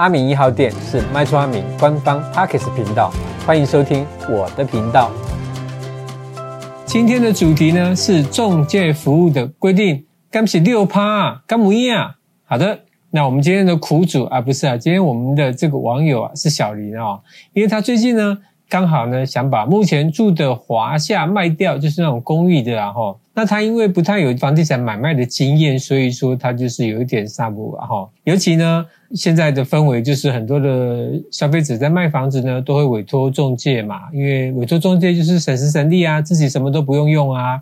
阿明一号店是麦厨阿明官方 Podcast 频道，欢迎收听我的频道。今天的主题呢是中介服务的规定，干起六趴啊，刚不一样。好的，那我们今天的苦主啊，不是啊，今天我们的这个网友啊是小林啊、因为他最近呢刚好呢想把目前住的华夏卖掉，就是那种公寓的啊哈。那他因为不太有房地产买卖的经验，所以说他就是有一点煞不啊哈。尤其呢。现在的氛围就是很多的消费者在卖房子呢，都会委托中介嘛，因为委托中介就是省时省力啊，自己什么都不用用啊。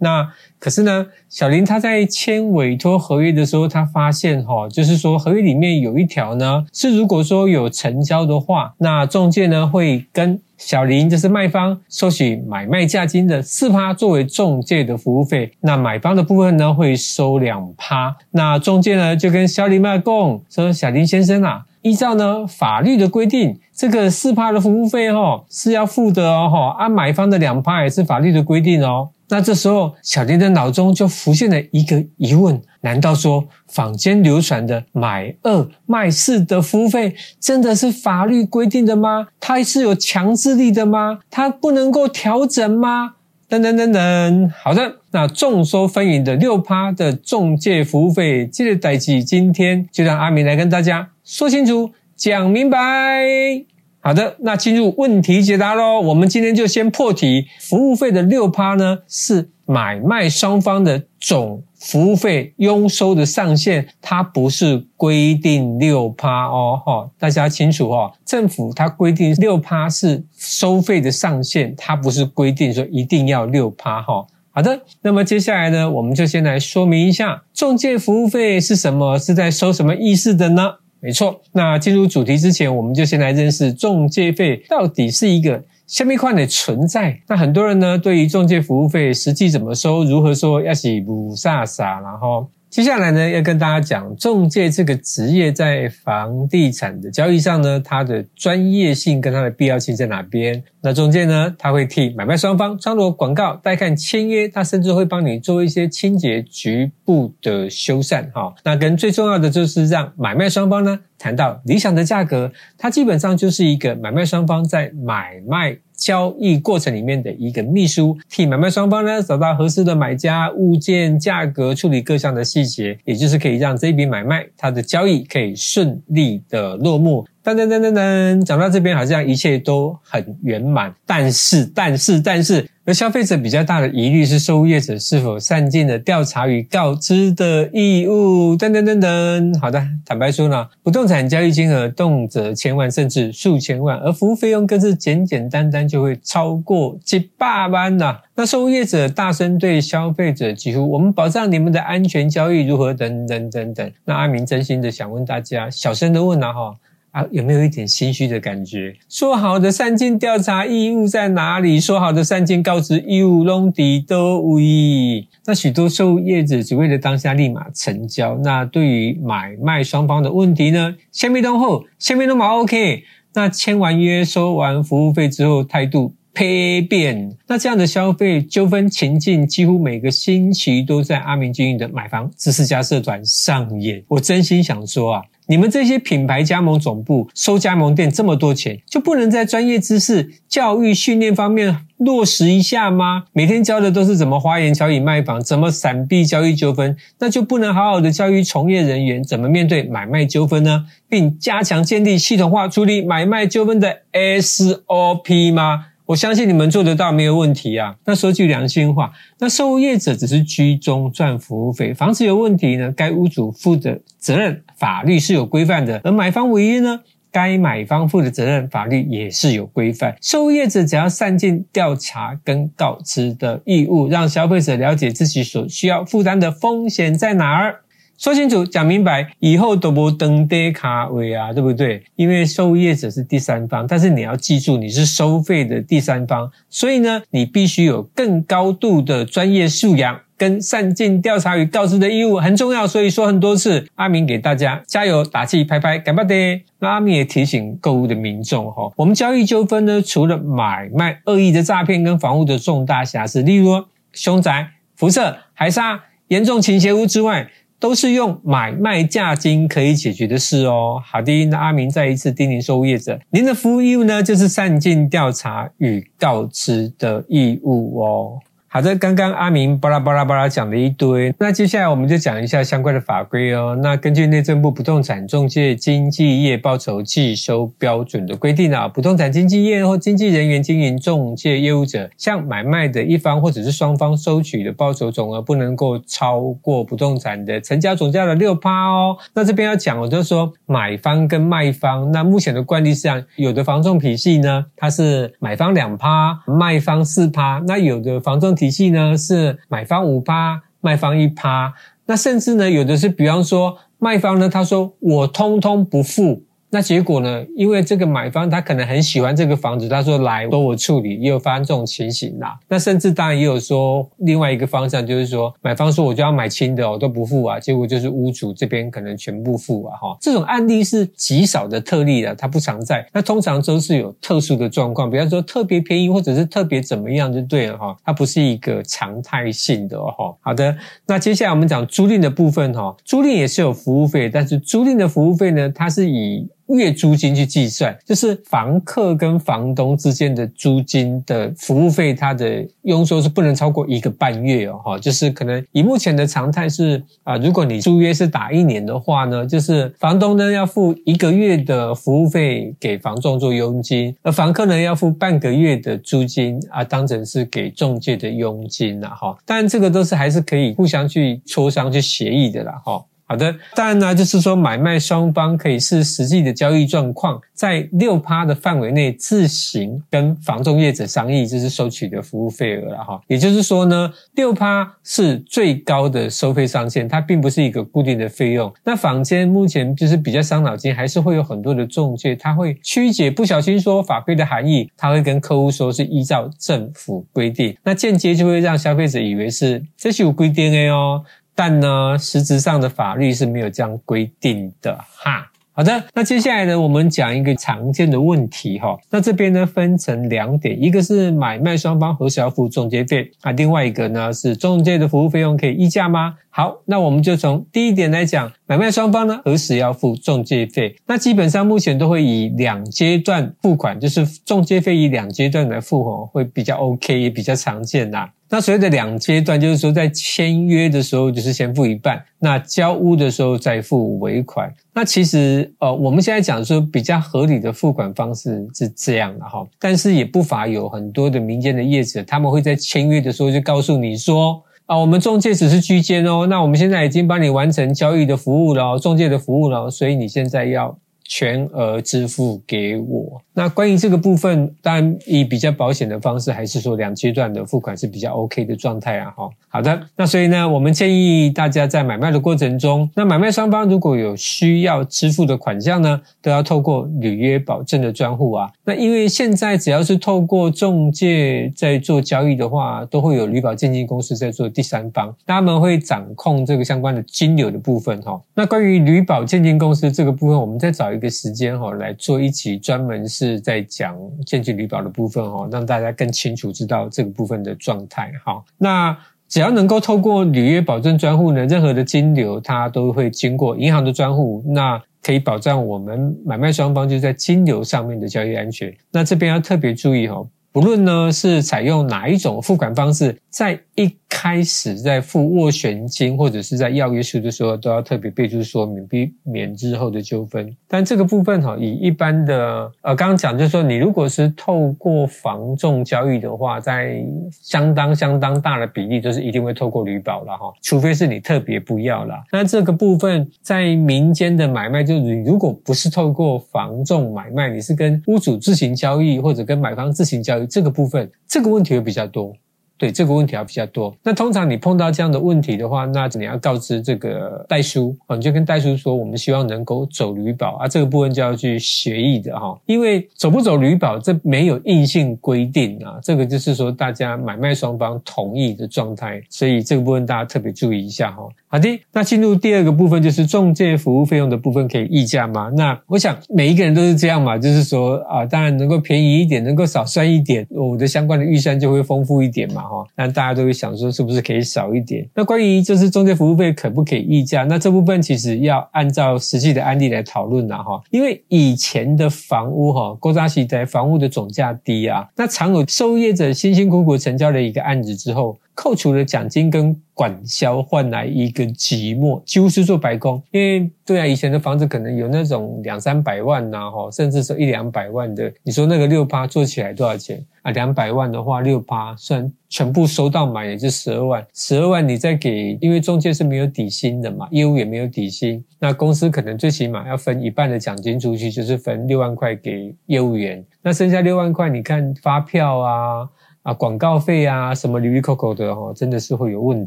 那可是呢，小林他在签委托合约的时候，他发现哈，就是说合约里面有一条呢，是如果说有成交的话，那中介呢会跟小林就是卖方收取买卖价金的四趴作为中介的服务费，那买方的部分呢会收两趴。那中介呢就跟小林卖供说，小林先生啊，依照呢法律的规定，这个四趴的服务费哈是要付的哦哈，按买方的两趴也是法律的规定哦。那这时候，小林的脑中就浮现了一个疑问：难道说坊间流传的买二卖四的服务费真的是法律规定的吗？它是有强制力的吗？它不能够调整吗？等等等等。好的，那众说纷纭的六趴的中介服务费，这个代志，今天就让阿明来跟大家说清楚、讲明白。好的，那进入问题解答喽。我们今天就先破题，服务费的六趴呢，是买卖双方的总服务费佣收的上限，它不是规定六趴哦，哈，大家清楚哦。政府它规定六趴是收费的上限，它不是规定说一定要六趴哈。好的，那么接下来呢，我们就先来说明一下中介服务费是什么，是在收什么意思的呢？没错，那进入主题之前，我们就先来认识中介费到底是一个什么款的存在。那很多人呢，对于中介服务费实际怎么收，如何说，要是不傻傻，然后。接下来呢，要跟大家讲中介这个职业在房地产的交易上呢，它的专业性跟它的必要性在哪边？那中介呢，他会替买卖双方张罗广告、带看签约，他甚至会帮你做一些清洁、局部的修缮。哈，那跟最重要的就是让买卖双方呢谈到理想的价格，它基本上就是一个买卖双方在买卖。交易过程里面的一个秘书，替买卖双方呢找到合适的买家、物件、价格，处理各项的细节，也就是可以让这一笔买卖它的交易可以顺利的落幕。噔噔噔噔噔，讲到这边好像一切都很圆满，但是但是但是，而消费者比较大的疑虑是，受业者是否善尽了调查与告知的义务？噔噔噔噔，好的，坦白说呢，不动产交易金额动辄千万甚至数千万，而服务费用更是简简单单就会超过几百万呐。那受业者大声对消费者几乎：“我们保障你们的安全交易如何？”等等等等。那阿明真心的想问大家，小声的问啊哈。啊，有没有一点心虚的感觉？说好的三金调查义务在哪里？说好的三金告知义务拢伫倒位？那许多受业者只为了当下立马成交，那对于买卖双方的问题呢？先别动后，先别动嘛，OK。那签完约收完服务费之后，态度丕变。那这样的消费纠纷情境，几乎每个星期都在阿明经营的买房知识家社团上演。我真心想说啊。你们这些品牌加盟总部收加盟店这么多钱，就不能在专业知识、教育训练方面落实一下吗？每天教的都是怎么花言巧语卖房，怎么闪避交易纠纷，那就不能好好的教育从业人员怎么面对买卖纠纷呢？并加强建立系统化处理买卖纠纷的 SOP 吗？我相信你们做得到，没有问题啊。那说句良心话，那受业者只是居中赚服务费，房子有问题呢，该屋主负的责任，法律是有规范的；而买方违约呢，该买方负的责任，法律也是有规范。受业者只要善尽调查跟告知的义务，让消费者了解自己所需要负担的风险在哪儿。说清楚，讲明白，以后都不登爹卡位啊，对不对？因为受业者是第三方，但是你要记住，你是收费的第三方，所以呢，你必须有更高度的专业素养跟善尽调查与告知的义务，很重要。所以说很多次，阿明给大家加油打气，拍拍，干巴爹。那阿明也提醒购物的民众哈，我们交易纠纷呢，除了买卖恶意的诈骗跟房屋的重大瑕疵，例如凶宅、辐射、海砂、严重倾斜屋之外。都是用买卖价金可以解决的事哦。好的，那阿明再一次叮咛收物业者，您的服务义务呢，就是善尽调查与告知的义务哦。好的，刚刚阿明巴拉巴拉巴拉讲了一堆，那接下来我们就讲一下相关的法规哦。那根据内政部不动产中介经纪业报酬计收标准的规定啊，不动产经纪业或经纪人员经营中介业务者，向买卖的一方或者是双方收取的报酬总额不能够超过不动产的成交总价的六趴哦。那这边要讲，我就是说买方跟卖方，那目前的惯例是这样，有的房仲体系呢，它是买方两趴，卖方四趴，那有的房仲。体系呢是买方五趴，卖方一趴，那甚至呢有的是，比方说卖方呢，他说我通通不付。那结果呢？因为这个买方他可能很喜欢这个房子，他说来都我处理，也有发生这种情形啦。那甚至当然也有说另外一个方向，就是说买方说我就要买新的，我都不付啊，结果就是屋主这边可能全部付啊，哈。这种案例是极少的特例的，它不常在。那通常都是有特殊的状况，比方说特别便宜或者是特别怎么样就对了哈，它不是一个常态性的哈。好的，那接下来我们讲租赁的部分哈，租赁也是有服务费，但是租赁的服务费呢，它是以月租金去计算，就是房客跟房东之间的租金的服务费，它的佣收是不能超过一个半月哦，哈，就是可能以目前的常态是啊，如果你租约是打一年的话呢，就是房东呢要付一个月的服务费给房仲做佣金，而房客呢要付半个月的租金啊，当成是给中介的佣金了哈。当然这个都是还是可以互相去磋商去协议的啦哈。好的，当然呢，就是说买卖双方可以视实际的交易状况，在六趴的范围内自行跟房仲业者商议，就是收取的服务费额了哈。也就是说呢，六趴是最高的收费上限，它并不是一个固定的费用。那坊间目前就是比较伤脑筋，还是会有很多的中介，他会曲解，不小心说法规的含义，他会跟客户说是依照政府规定，那间接就会让消费者以为是这是有规定的哦。但呢，实质上的法律是没有这样规定的哈。好的，那接下来呢，我们讲一个常见的问题哈。那这边呢，分成两点，一个是买卖双方何时要付中介费啊，另外一个呢是中介的服务费用可以议价吗？好，那我们就从第一点来讲，买卖双方呢何时要付中介费？那基本上目前都会以两阶段付款，就是中介费以两阶段来付哦，会比较 OK，也比较常见啦。那所谓的两阶段，就是说在签约的时候就是先付一半，那交屋的时候再付尾款。那其实呃，我们现在讲说比较合理的付款方式是这样的哈，但是也不乏有很多的民间的业者，他们会在签约的时候就告诉你说啊，我们中介只是居间哦，那我们现在已经帮你完成交易的服务了，中介的服务了，所以你现在要全额支付给我。那关于这个部分，当然以比较保险的方式，还是说两阶段的付款是比较 OK 的状态啊。哈，好的。那所以呢，我们建议大家在买卖的过程中，那买卖双方如果有需要支付的款项呢，都要透过履约保证的专户啊。那因为现在只要是透过中介在做交易的话，都会有履保鉴金公司在做第三方，他们会掌控这个相关的金流的部分哈。那关于履保鉴金公司这个部分，我们再找一一个时间哈来做一期专门是。在讲鉴金履保的部分哦，让大家更清楚知道这个部分的状态哈。那只要能够透过履约保证专户呢，任何的金流它都会经过银行的专户，那可以保障我们买卖双方就在金流上面的交易安全。那这边要特别注意哈，不论呢是采用哪一种付款方式，在一开始在付斡旋金或者是在要约书的时候，都要特别备注说明，避免日后的纠纷。但这个部分哈，以一般的呃，刚刚讲就是说，你如果是透过房仲交易的话，在相当相当大的比例都是一定会透过旅保了哈，除非是你特别不要啦。那这个部分在民间的买卖，就是你如果不是透过房仲买卖，你是跟屋主自行交易或者跟买方自行交易，这个部分这个问题会比较多。对，这个问题还比较多。那通常你碰到这样的问题的话，那你要告知这个代书，你就跟代书说，我们希望能够走旅保啊，这个部分就要去协议的哈。因为走不走旅保，这没有硬性规定啊，这个就是说大家买卖双方同意的状态，所以这个部分大家特别注意一下哈。好的，那进入第二个部分，就是中介服务费用的部分可以议价吗？那我想每一个人都是这样嘛，就是说啊，当然能够便宜一点，能够少算一点，我的相关的预算就会丰富一点嘛。哈。那大家都会想说，是不是可以少一点？那关于就是中介服务费可不可以溢价？那这部分其实要按照实际的案例来讨论了哈。因为以前的房屋哈，勾扎起在房屋的总价低啊，那常有受业者辛辛苦苦成交了一个案子之后。扣除了奖金跟管销，换来一个寂寞，几乎是做白工。因为对啊，以前的房子可能有那种两三百万呐，哈，甚至说一两百万的。你说那个六趴做起来多少钱啊？两百万的话，六趴算全部收到满也就十二万。十二万你再给，因为中介是没有底薪的嘛，业务也没有底薪，那公司可能最起码要分一半的奖金出去，就是分六万块给业务员。那剩下六万块，你看发票啊。啊，广告费啊，什么哩哩抠抠的哈，真的是会有问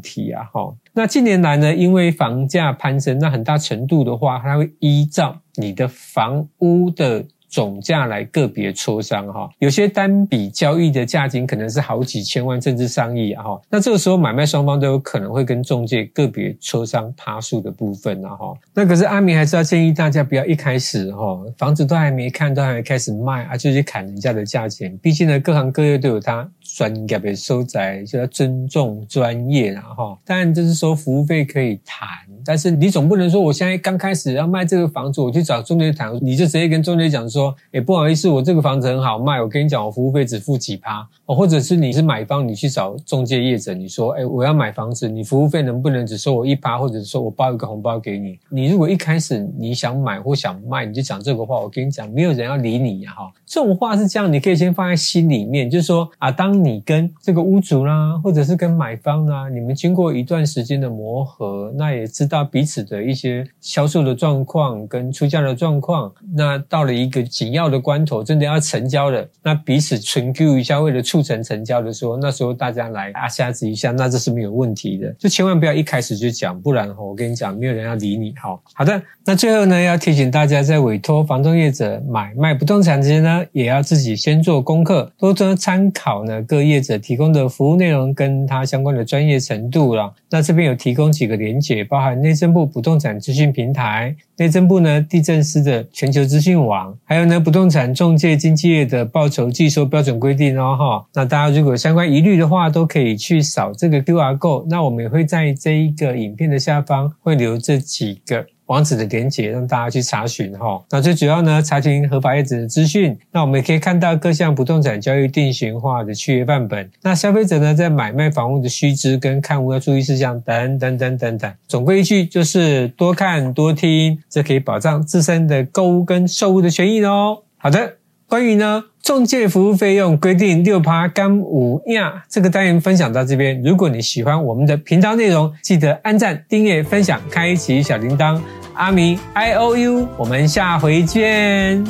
题啊哈。那近年来呢，因为房价攀升，那很大程度的话，它会依照你的房屋的。总价来个别磋商哈，有些单笔交易的价金可能是好几千万甚至上亿啊哈，那这个时候买卖双方都有可能会跟中介个别磋商趴数的部分啊哈。那可是阿明还是要建议大家不要一开始哈，房子都还没看都还没开始卖啊，就去砍人家的价钱。毕竟呢，各行各业都有它专业的收窄，就要尊重专业啊哈。当然就是说服务费可以谈，但是你总不能说我现在刚开始要卖这个房子，我去找中介谈，你就直接跟中介讲说。也不好意思，我这个房子很好卖，我跟你讲，我服务费只付几趴哦，或者是你是买方，你去找中介业者，你说，哎，我要买房子，你服务费能不能只收我一趴，或者说我包一个红包给你？你如果一开始你想买或想卖，你就讲这个话，我跟你讲，没有人要理你，哈，这种话是这样，你可以先放在心里面，就是说啊，当你跟这个屋主啦，或者是跟买方啦，你们经过一段时间的磨合，那也知道彼此的一些销售的状况跟出价的状况，那到了一个。紧要的关头，真的要成交了，那彼此存 Q 一下，为了促成成交的时候，那时候大家来啊瞎子一下，那这是没有问题的。就千万不要一开始就讲，不然我跟你讲，没有人要理你。好，好的。那最后呢，要提醒大家，在委托房东业者买卖不动产之前呢，也要自己先做功课，多多参考呢各业者提供的服务内容跟它相关的专业程度了。那这边有提供几个连结，包含内政部不动产资讯平台、内政部呢地政司的全球资讯网，还有。呢，不动产中介经纪业的报酬计收标准规定哦，哈，那大家如果相关疑虑的话，都可以去扫这个 QR code。那我们也会在这一个影片的下方会留这几个网址的连结，让大家去查询哈。那最主要呢，查询合法业者的资讯。那我们也可以看到各项不动产交易定型化的契约范本。那消费者呢，在买卖房屋的须知跟看屋要注意事项等等等等等。总归一句，就是多看多听，这可以保障自身的购物跟售物的权益哦。好的，关于呢中介服务费用规定六趴干五样，这个单元分享到这边。如果你喜欢我们的频道内容，记得按赞、订阅、分享、开启小铃铛。阿明 I O U，我们下回见。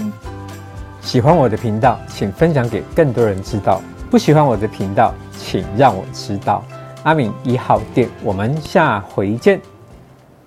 喜欢我的频道，请分享给更多人知道；不喜欢我的频道，请让我知道。阿明一号店，我们下回见。